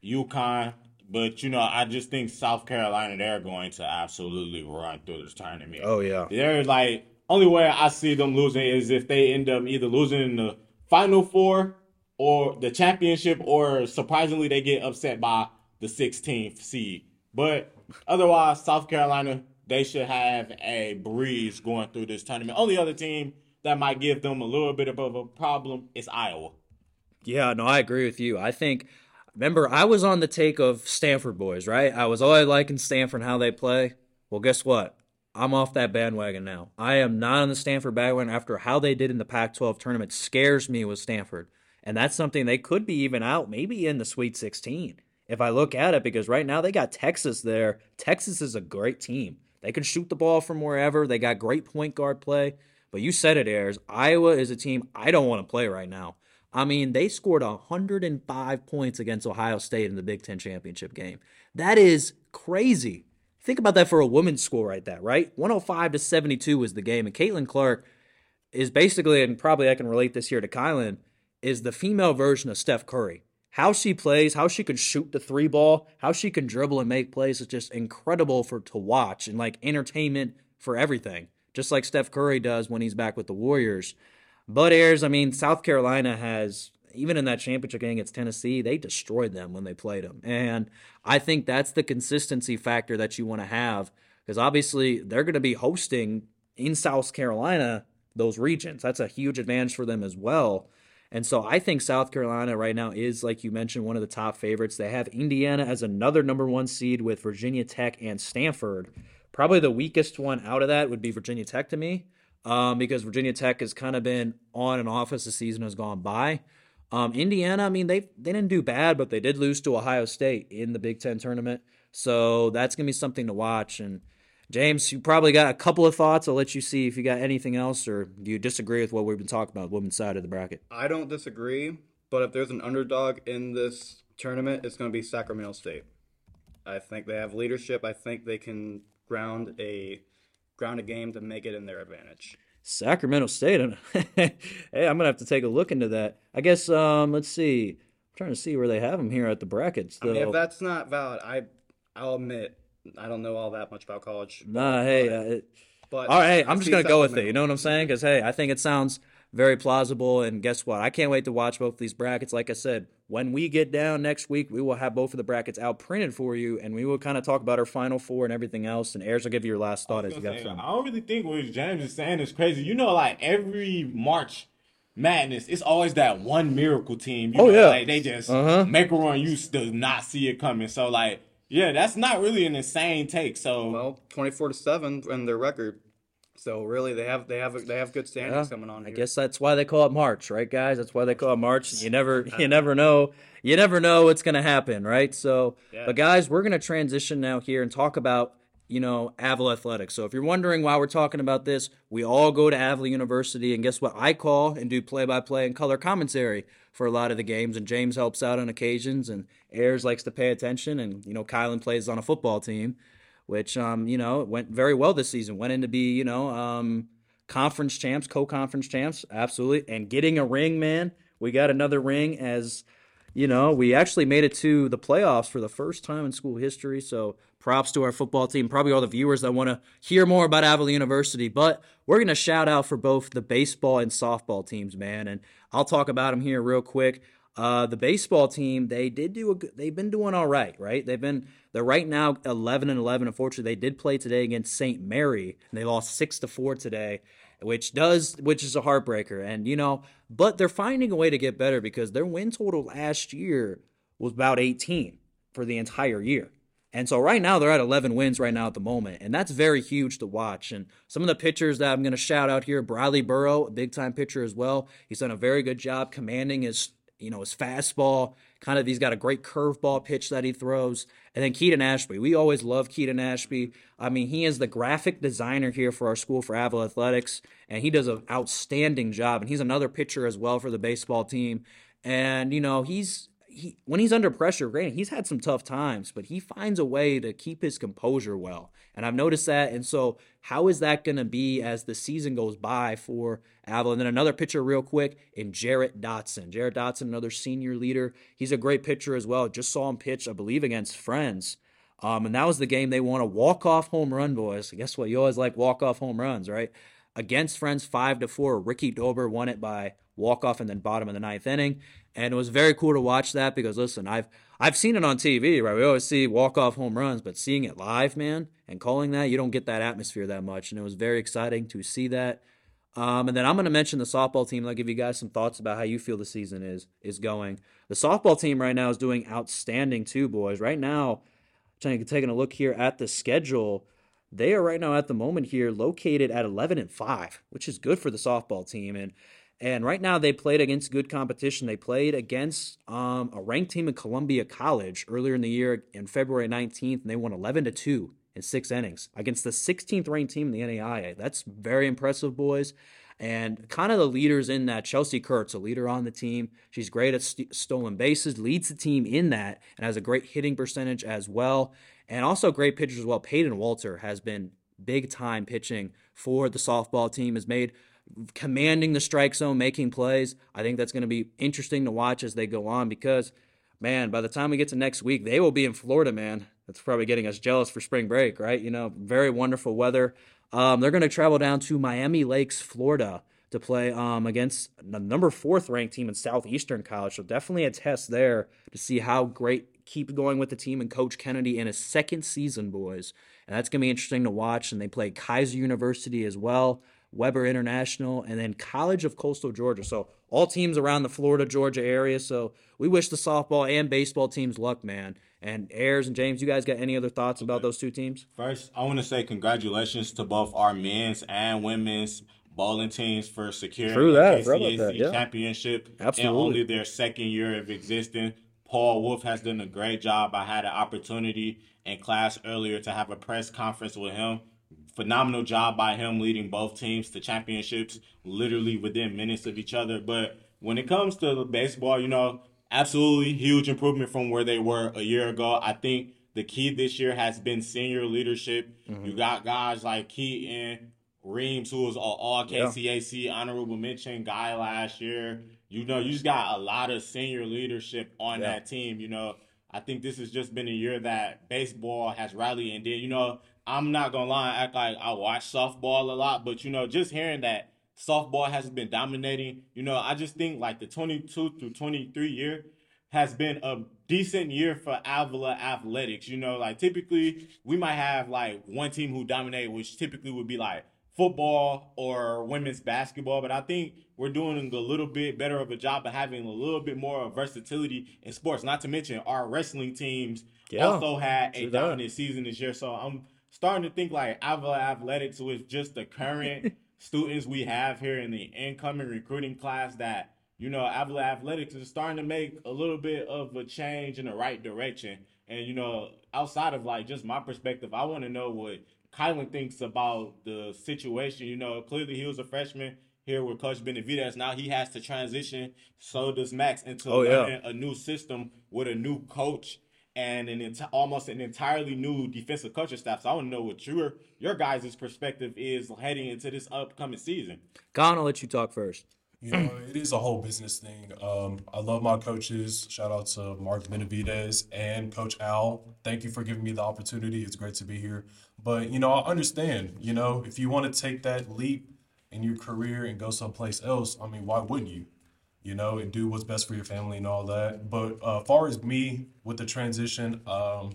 UConn, but you know, I just think South Carolina they're going to absolutely run through this tournament. Oh yeah, They're like only way I see them losing is if they end up either losing in the final four or the championship, or surprisingly they get upset by the 16th seed. But otherwise, South Carolina, they should have a breeze going through this tournament. Only other team that might give them a little bit of a problem is Iowa. Yeah, no, I agree with you. I think remember I was on the take of Stanford boys, right? I was oh, always liking Stanford and how they play. Well, guess what? I'm off that bandwagon now. I am not on the Stanford bandwagon after how they did in the Pac 12 tournament scares me with Stanford. And that's something they could be even out, maybe in the Sweet 16. If I look at it, because right now they got Texas there. Texas is a great team. They can shoot the ball from wherever. They got great point guard play. But you said it, Ayers. Iowa is a team I don't want to play right now. I mean, they scored 105 points against Ohio State in the Big Ten championship game. That is crazy. Think about that for a women's score right there, right? 105 to 72 was the game. And Caitlin Clark is basically, and probably I can relate this here to Kylan, is the female version of Steph Curry. How she plays, how she can shoot the three ball, how she can dribble and make plays is just incredible for to watch and like entertainment for everything. Just like Steph Curry does when he's back with the Warriors. But Ayers, I mean, South Carolina has even in that championship game against Tennessee, they destroyed them when they played them. And I think that's the consistency factor that you want to have because obviously they're going to be hosting in South Carolina those regions. That's a huge advantage for them as well. And so I think South Carolina right now is, like you mentioned, one of the top favorites. They have Indiana as another number one seed with Virginia Tech and Stanford. Probably the weakest one out of that would be Virginia Tech to me, um, because Virginia Tech has kind of been on and off as the season has gone by. Um, Indiana, I mean, they they didn't do bad, but they did lose to Ohio State in the Big Ten tournament. So that's gonna be something to watch. And James, you probably got a couple of thoughts. I'll let you see if you got anything else, or do you disagree with what we've been talking about, women's side of the bracket? I don't disagree, but if there's an underdog in this tournament, it's going to be Sacramento State. I think they have leadership. I think they can ground a ground a game to make it in their advantage. Sacramento State. hey, I'm gonna have to take a look into that. I guess. Um, let's see. I'm trying to see where they have them here at the brackets. I mean, if that's not valid, I I'll admit I don't know all that much about college. Nah, hey, uh, it, but all right, hey, I'm just gonna go with it. You know what I'm saying? Because hey, I think it sounds very plausible. And guess what? I can't wait to watch both these brackets. Like I said, when we get down next week, we will have both of the brackets out printed for you, and we will kind of talk about our final four and everything else. And Ayers will give you your last thought as you got some. I don't really think what James is saying is crazy. You know, like every March Madness, it's always that one miracle team. You oh know, yeah, like they just uh-huh. make a run. You still not see it coming. So like. Yeah, that's not really an insane take. So well, twenty four to seven in their record. So really, they have they have they have good standings yeah, coming on. Here. I guess that's why they call it March, right, guys? That's why they call it March. You never you never know you never know what's gonna happen, right? So, yeah. but guys, we're gonna transition now here and talk about you know Avila Athletics. So if you're wondering why we're talking about this, we all go to Avila University, and guess what? I call and do play by play and color commentary for a lot of the games, and James helps out on occasions, and Ayers likes to pay attention, and you know Kylan plays on a football team which um, you know went very well this season. Went in to be you know um, conference champs, co-conference champs, absolutely, and getting a ring, man. We got another ring as you know we actually made it to the playoffs for the first time in school history. So props to our football team. Probably all the viewers that want to hear more about Avila University, but we're gonna shout out for both the baseball and softball teams, man. And I'll talk about them here real quick. Uh, the baseball team, they did do a they've been doing all right, right? They've been they're right now 11 and 11. Unfortunately, they did play today against St. Mary, and they lost six to four today, which does which is a heartbreaker. And you know, but they're finding a way to get better because their win total last year was about 18 for the entire year. And so right now they're at 11 wins right now at the moment, and that's very huge to watch. And some of the pitchers that I'm going to shout out here, Bradley Burrow, a big time pitcher as well. He's done a very good job commanding his you know, his fastball, kind of he's got a great curveball pitch that he throws. And then Keaton Ashby. We always love Keaton Ashby. I mean, he is the graphic designer here for our school for Avila Athletics, and he does an outstanding job. And he's another pitcher as well for the baseball team. And, you know, he's he when he's under pressure, granted, he's had some tough times, but he finds a way to keep his composure well. And I've noticed that. And so, how is that going to be as the season goes by for Avila? And then another pitcher, real quick, in Jarrett Dotson. Jarrett Dotson, another senior leader. He's a great pitcher as well. Just saw him pitch, I believe, against Friends. Um, and that was the game they won a walk off home run, boys. Guess what? You always like walk off home runs, right? Against Friends, five to four. Ricky Dober won it by walk off in the bottom of the ninth inning. And it was very cool to watch that because listen, I've I've seen it on TV, right? We always see walk off home runs, but seeing it live, man, and calling that, you don't get that atmosphere that much. And it was very exciting to see that. Um, and then I'm going to mention the softball team. I'll give you guys some thoughts about how you feel the season is is going. The softball team right now is doing outstanding too, boys. Right now, taking a look here at the schedule, they are right now at the moment here located at 11 and 5, which is good for the softball team. And and right now they played against good competition. They played against um, a ranked team in Columbia College earlier in the year in February 19th, and they won 11 to 2 in six innings against the 16th ranked team in the NAIA. That's very impressive, boys. And kind of the leaders in that, Chelsea Kurtz, a leader on the team. She's great at st- stolen bases, leads the team in that, and has a great hitting percentage as well. And also great pitchers as well. Peyton Walter has been big time pitching for the softball team, has made commanding the strike zone, making plays. I think that's going to be interesting to watch as they go on because, man, by the time we get to next week, they will be in Florida, man. That's probably getting us jealous for spring break, right? You know, very wonderful weather. Um, they're going to travel down to Miami Lakes, Florida to play um, against the number fourth ranked team in Southeastern College. So definitely a test there to see how great keep going with the team and Coach Kennedy in his second season, boys. And that's going to be interesting to watch. And they play Keiser University as well. Webber International, and then College of Coastal Georgia. So all teams around the Florida, Georgia area. So we wish the softball and baseball teams luck, man. And Ayers and James, you guys got any other thoughts about those two teams? First, I want to say congratulations to both our men's and women's bowling teams for securing True that, the KCAC that, yeah. championship Absolutely. in only their second year of existing. Paul Wolf has done a great job. I had an opportunity in class earlier to have a press conference with him phenomenal job by him leading both teams to championships literally within minutes of each other. But when it comes to baseball, you know, absolutely huge improvement from where they were a year ago. I think the key this year has been senior leadership. Mm-hmm. You got guys like Keaton, Reams, who was all, all KCAC yeah. honorable mention guy last year. You know, you just got a lot of senior leadership on yeah. that team. You know, I think this has just been a year that baseball has rallied. And then, you know, I'm not gonna lie, act like I watch softball a lot, but you know, just hearing that softball has been dominating, you know, I just think like the 22 through 23 year has been a decent year for Avila athletics. You know, like typically we might have like one team who dominate, which typically would be like football or women's basketball, but I think we're doing a little bit better of a job of having a little bit more versatility in sports. Not to mention our wrestling teams yeah, also had a dominant season this year. So I'm starting to think like Avila Athletics with just the current students we have here in the incoming recruiting class that you know Avila Athletics is starting to make a little bit of a change in the right direction. And you know, outside of like just my perspective, I want to know what Kylan thinks about the situation. You know, clearly he was a freshman here with Coach Benavidez. Now he has to transition. So does Max into oh, yeah. a new system with a new coach and an enti- almost an entirely new defensive coaching staff. So I want to know what your your guys' perspective is heading into this upcoming season. Con, I'll let you talk first. You know, it is a whole business thing. Um, I love my coaches. Shout out to Mark Benavides and Coach Al. Thank you for giving me the opportunity. It's great to be here. But you know, I understand. You know, if you want to take that leap in your career and go someplace else, I mean, why wouldn't you? You know, and do what's best for your family and all that. But uh, far as me with the transition, um,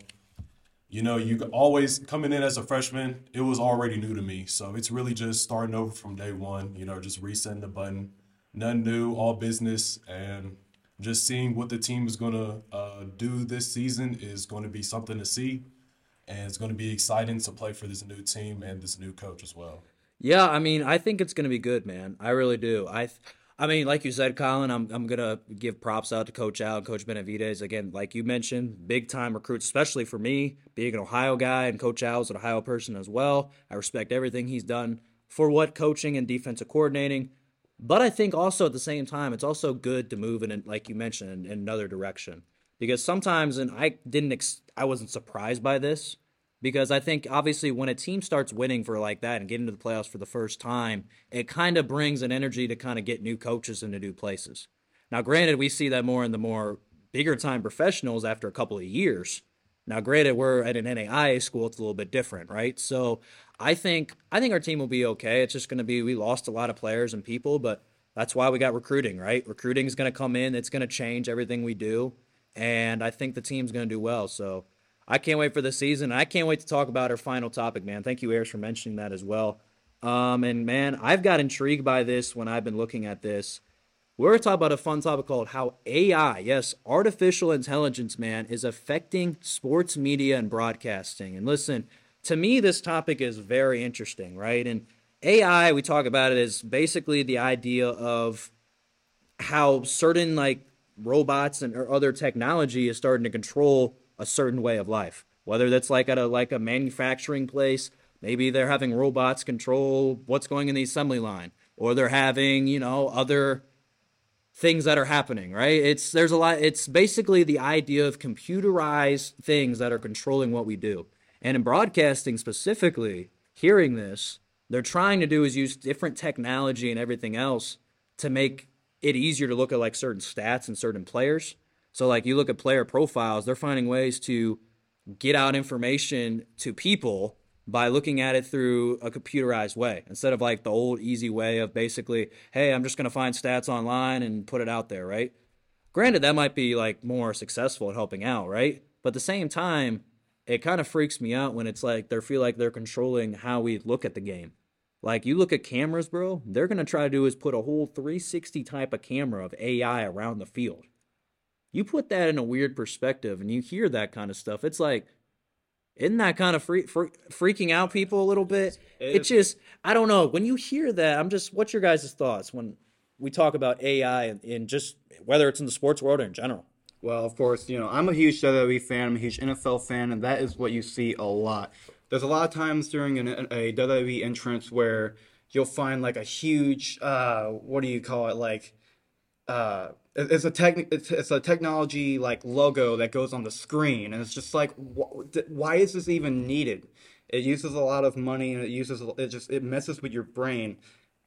you know, you always coming in as a freshman, it was already new to me. So it's really just starting over from day one, you know, just resetting the button. Nothing new, all business, and just seeing what the team is going to uh, do this season is going to be something to see. And it's going to be exciting to play for this new team and this new coach as well. Yeah, I mean, I think it's going to be good, man. I really do. I. Th- I mean, like you said, Colin, I'm I'm gonna give props out to Coach Al and Coach Benavidez. Again, like you mentioned, big time recruits, especially for me, being an Ohio guy and Coach Al's an Ohio person as well. I respect everything he's done for what coaching and defensive coordinating. But I think also at the same time, it's also good to move in, like you mentioned, in, in another direction. Because sometimes, and I didn't, ex- I wasn't surprised by this because I think obviously when a team starts winning for like that and getting to the playoffs for the first time, it kind of brings an energy to kind of get new coaches into new places. Now, granted, we see that more in the more bigger time professionals after a couple of years. Now, granted, we're at an NAIA school; it's a little bit different, right? So, I think I think our team will be okay. It's just going to be we lost a lot of players and people, but that's why we got recruiting, right? Recruiting is going to come in; it's going to change everything we do and I think the team's going to do well. So I can't wait for the season. I can't wait to talk about our final topic, man. Thank you, Ayers, for mentioning that as well. Um, and man, I've got intrigued by this when I've been looking at this. We're going to talk about a fun topic called how AI, yes, artificial intelligence, man, is affecting sports media and broadcasting. And listen, to me, this topic is very interesting, right? And AI, we talk about it as basically the idea of how certain like robots and or other technology is starting to control a certain way of life. Whether that's like at a like a manufacturing place, maybe they're having robots control what's going in the assembly line, or they're having you know other things that are happening. Right? It's there's a lot. It's basically the idea of computerized things that are controlling what we do. And in broadcasting specifically, hearing this, they're trying to do is use different technology and everything else to make it easier to look at like certain stats and certain players. So like you look at player profiles, they're finding ways to get out information to people by looking at it through a computerized way instead of like the old easy way of basically, hey, I'm just going to find stats online and put it out there, right? Granted, that might be like more successful at helping out, right? But at the same time, it kind of freaks me out when it's like they feel like they're controlling how we look at the game. Like you look at cameras, bro, they're going to try to do is put a whole 360 type of camera of AI around the field. You put that in a weird perspective and you hear that kind of stuff. It's like, isn't that kind of free, free, freaking out people a little bit? It It's just, I don't know. When you hear that, I'm just, what's your guys' thoughts when we talk about AI and in just whether it's in the sports world or in general? Well, of course, you know, I'm a huge WWE fan, I'm a huge NFL fan, and that is what you see a lot. There's a lot of times during an, a WWE entrance where you'll find like a huge, uh, what do you call it, like, uh, it's a tech, it's, it's a technology like logo that goes on the screen, and it's just like, wh- why is this even needed? It uses a lot of money, and it uses, it just, it messes with your brain.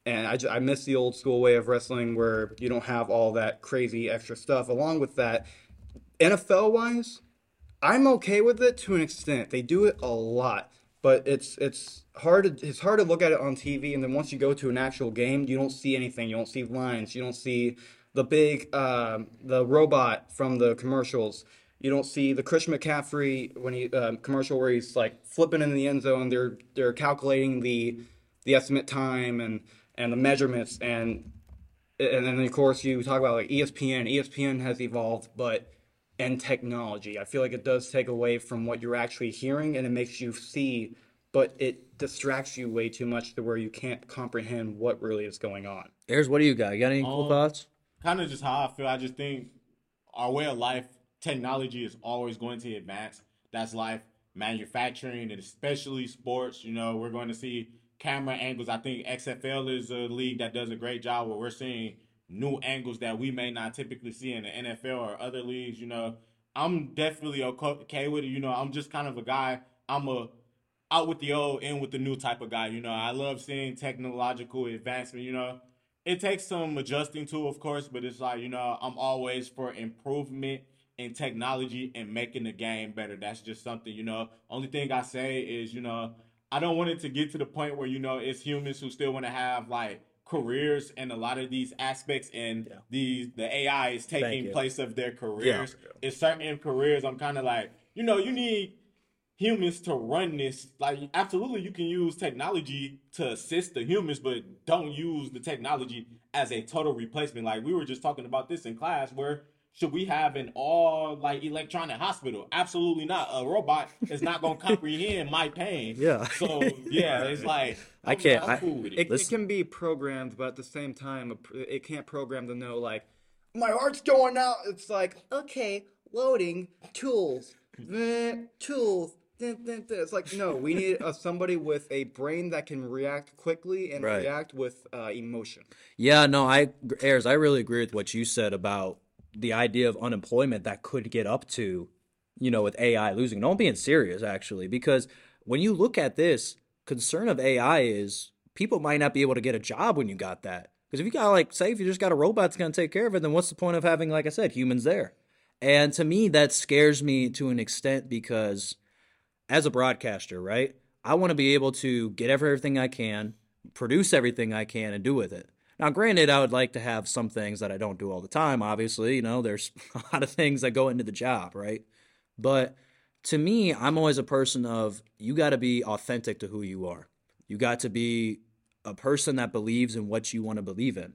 And I, ju- I miss the old school way of wrestling where you don't have all that crazy extra stuff. Along with that, NFL wise, I'm okay with it to an extent. They do it a lot, but it's it's hard to it's hard to look at it on TV and then once you go to an actual game, you don't see anything. You don't see lines. You don't see the big um the robot from the commercials. You don't see the Chris McCaffrey when he um, commercial where he's like flipping in the end zone. They're they're calculating the the estimate time and and the measurements and and then of course you talk about like ESPN. ESPN has evolved, but and technology, I feel like it does take away from what you're actually hearing, and it makes you see, but it distracts you way too much to where you can't comprehend what really is going on. Ayers, what do you got? You got any cool Um, thoughts? Kind of just how I feel. I just think our way of life, technology is always going to advance. That's life, manufacturing, and especially sports. You know, we're going to see camera angles. I think XFL is a league that does a great job where we're seeing new angles that we may not typically see in the NFL or other leagues. You know, I'm definitely okay with it. You know, I'm just kind of a guy. I'm a out with the old, in with the new type of guy. You know, I love seeing technological advancement. You know, it takes some adjusting to, of course, but it's like you know, I'm always for improvement in technology and making the game better. That's just something you know. Only thing I say is you know, I don't want it to get to the point where you know it's humans who still want to have like careers and a lot of these aspects and Yeah. these the AI is taking place of their careers. In certain careers, I'm kind of like, you know, you need humans to run this. Like, absolutely, you can use technology to assist the humans, but don't use the technology as a total replacement. Like, we were just talking about this in class where should we have an all like electronic hospital? Absolutely not. A robot is not going to comprehend my pain. Yeah. So, yeah, it's like, I I'm- can't- I'm cool it. It, it can be programmed, but at the same time, it can't program to know like my heart's going out. It's like okay, loading tools, tools. Dun, dun, dun. It's like no, we need uh, somebody with a brain that can react quickly and Right. react with uh, emotion. Yeah, no, I Ayers, I really agree with what you said about the idea of unemployment that could get up to, you know, with AI losing. No, I'm being serious actually, because when you look at this, concern of AI is people might not be able to get a job when you got that. Because if you got like, say, if you just got a robot that's gonna take care of it, then what's the point of having, like I said, humans there? And to me, that scares me to an extent because as a broadcaster, right? I want to be able to get everything I can, produce everything I can, and do with it. Now, granted, I would like to have some things that I don't do all the time. Obviously, you know, there's a lot of things that go into the job, right? But to me, I'm always a person of you got to be authentic to who you are. You got to be a person that believes in what you want to believe in.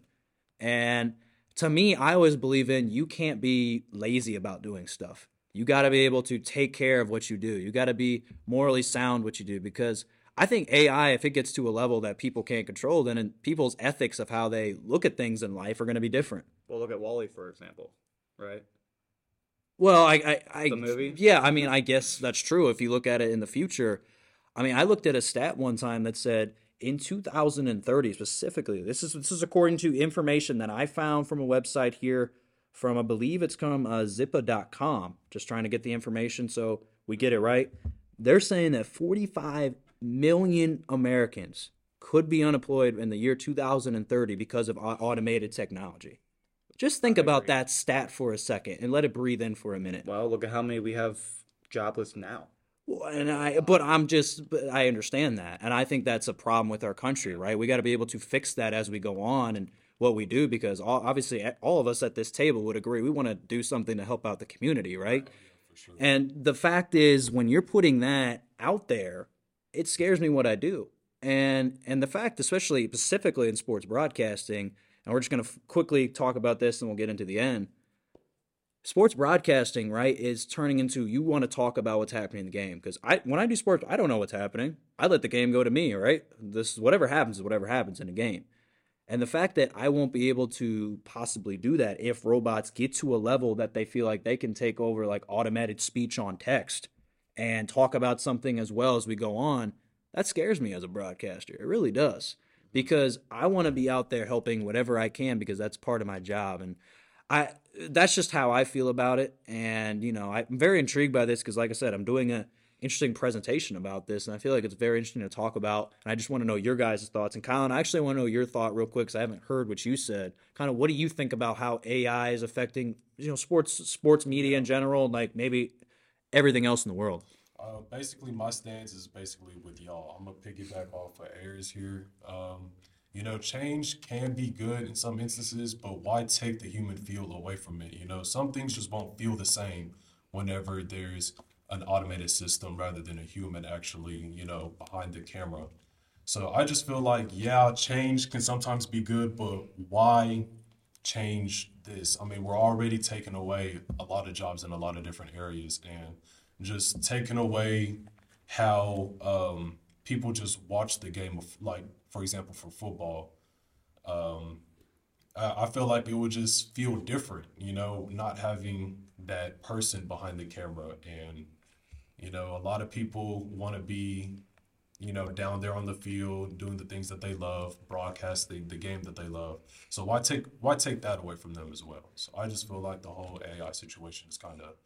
And to me, I always believe in you can't be lazy about doing stuff. You got to be able to take care of what you do. You got to be morally sound what you do because I think AI, if it gets to a level that people can't control, then people's ethics of how they look at things in life are going to be different. Well, look at WALL-E for example, right? Well, I, I, I The movie? yeah, I mean, I guess that's true if you look at it in the future. I mean, I looked at a stat one time that said in 2030 specifically. This is this is according to information that I found from a website here from I believe it's from uh, Zippia.com. Just trying to get the information so we get it right. They're saying that 45 million Americans could be unemployed in the year 2030 because of automated technology. Just think about that stat for a second and let it breathe in for a minute. Well, look at how many we have jobless now. Well, and I, but I'm just, but I understand that, and I think that's a problem with our country, right? We got to be able to fix that as we go on and what we do, because all, obviously all of us at this table would agree we want to do something to help out the community, right? And the fact is, when you're putting that out there, it scares me what I do, and and the fact, especially specifically in sports broadcasting, and we're just gonna f- quickly talk about this, and we'll get into the end sports broadcasting, right, is turning into you want to talk about what's happening in the game because I when I do sports, I don't know what's happening. I let the game go to me, right? This whatever happens is whatever happens in a game. And the fact that I won't be able to possibly do that if robots get to a level that they feel like they can take over like automated speech on text and talk about something as well as we go on, that scares me as a broadcaster. It really does. Because I want to be out there helping whatever I can because that's part of my job. And I that's just how I feel about it. And you know, I'm very intrigued by this because, like I said, I'm doing a interesting presentation about this, and I feel like it's very interesting to talk about. And I just want to know your guys' thoughts. And Colin, I actually want to know your thought real quick because I haven't heard what you said. Kind of, what do you think about how AI is affecting you know sports sports media in general, and like maybe everything else in the world? Uh, basically, my stance is basically with y'all. I'm gonna piggyback off of Ayers here. Um, you know, change can be good in some instances, but why take the human feel away from it? You know, some things just won't feel the same whenever there's an automated system rather than a human actually, you know, behind the camera. So I just feel like, yeah, change can sometimes be good, but why change this? I mean, we're already taking away a lot of jobs in a lot of different areas and just taking away how um, people just watch the game of, like, for example, for football. Um, I I feel like it would just feel different, you know, not having that person behind the camera. And, you know, a lot of people want to be, you know, down there on the field doing the things that they love, broadcasting the game that they love. So why take why take that away from them as well? So I just feel like the whole AI situation is kind of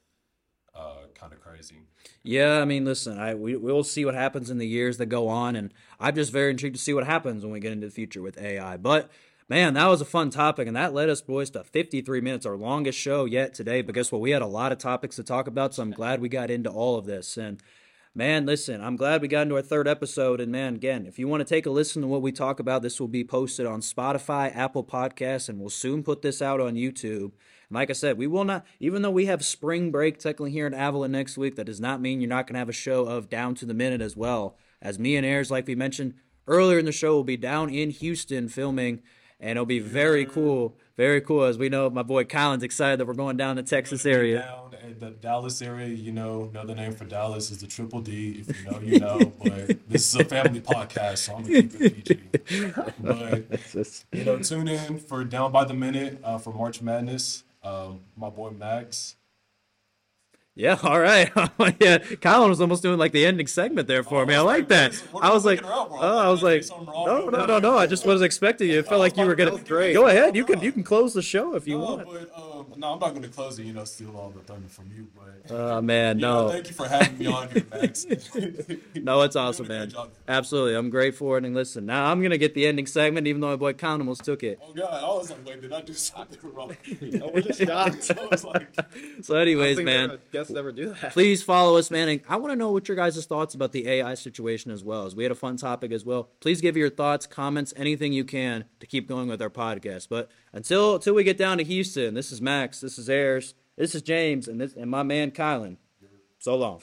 uh, kind of crazy. Yeah, I mean, listen, I we we'll see what happens in the years that go on, and I'm just very intrigued to see what happens when we get into the future with AI. But man, that was a fun topic, and that led us, boys, to 53 minutes, our longest show yet today. But guess what? We had a lot of topics to talk about, so I'm glad we got into all of this. And man, listen, I'm glad we got into our third episode. And man, again, if you want to take a listen to what we talk about, this will be posted on Spotify, Apple Podcasts, and we'll soon put this out on YouTube. And like I said, we will not, even though we have spring break technically here in Avalon next week, that does not mean you're not going to have a show of Down to the Minute as well. As me and Ayers, like we mentioned earlier in the show, will be down in Houston filming, and it'll be very cool. Very cool. As we know, my boy Colin's excited that we're going down to Texas area. Down in the Dallas area, you know, another name for Dallas is the Triple D. If you know, you know. But this is a family podcast, so I'm gonna keep it PG. But you know, tune in for Down by the Minute uh, for March Madness. Um, my boy Max. Yeah, all right. yeah, Colin was almost doing like the ending segment there for me. I like that. I was like, looking around, bro. oh, I was like, do something wrong? no, no, no, no. I just was expecting you. It felt like you were gonna. Go ahead. You can you can close the show if you want. But no, I'm not going to close it. You know, steal all the thunder from you, but Oh man, you know, no, thank you for having me on here, Max. no, it's awesome, man. Absolutely, I'm grateful. for it. And listen, now I'm gonna get the ending segment, even though my boy Count almost took it. Oh God, I was like, wait, did I do something wrong? Oh, we're just shocked. I was like, So, anyways, don't man. guests ever do that. please follow us, man. And I want to know what your guys' thoughts about the AI situation as well. As we had a fun topic as well. Please give your thoughts, comments, anything you can to keep going with our podcast. But until until we get down to Houston, this is This is Ayers, this is James, and this and my man Kylan. So long.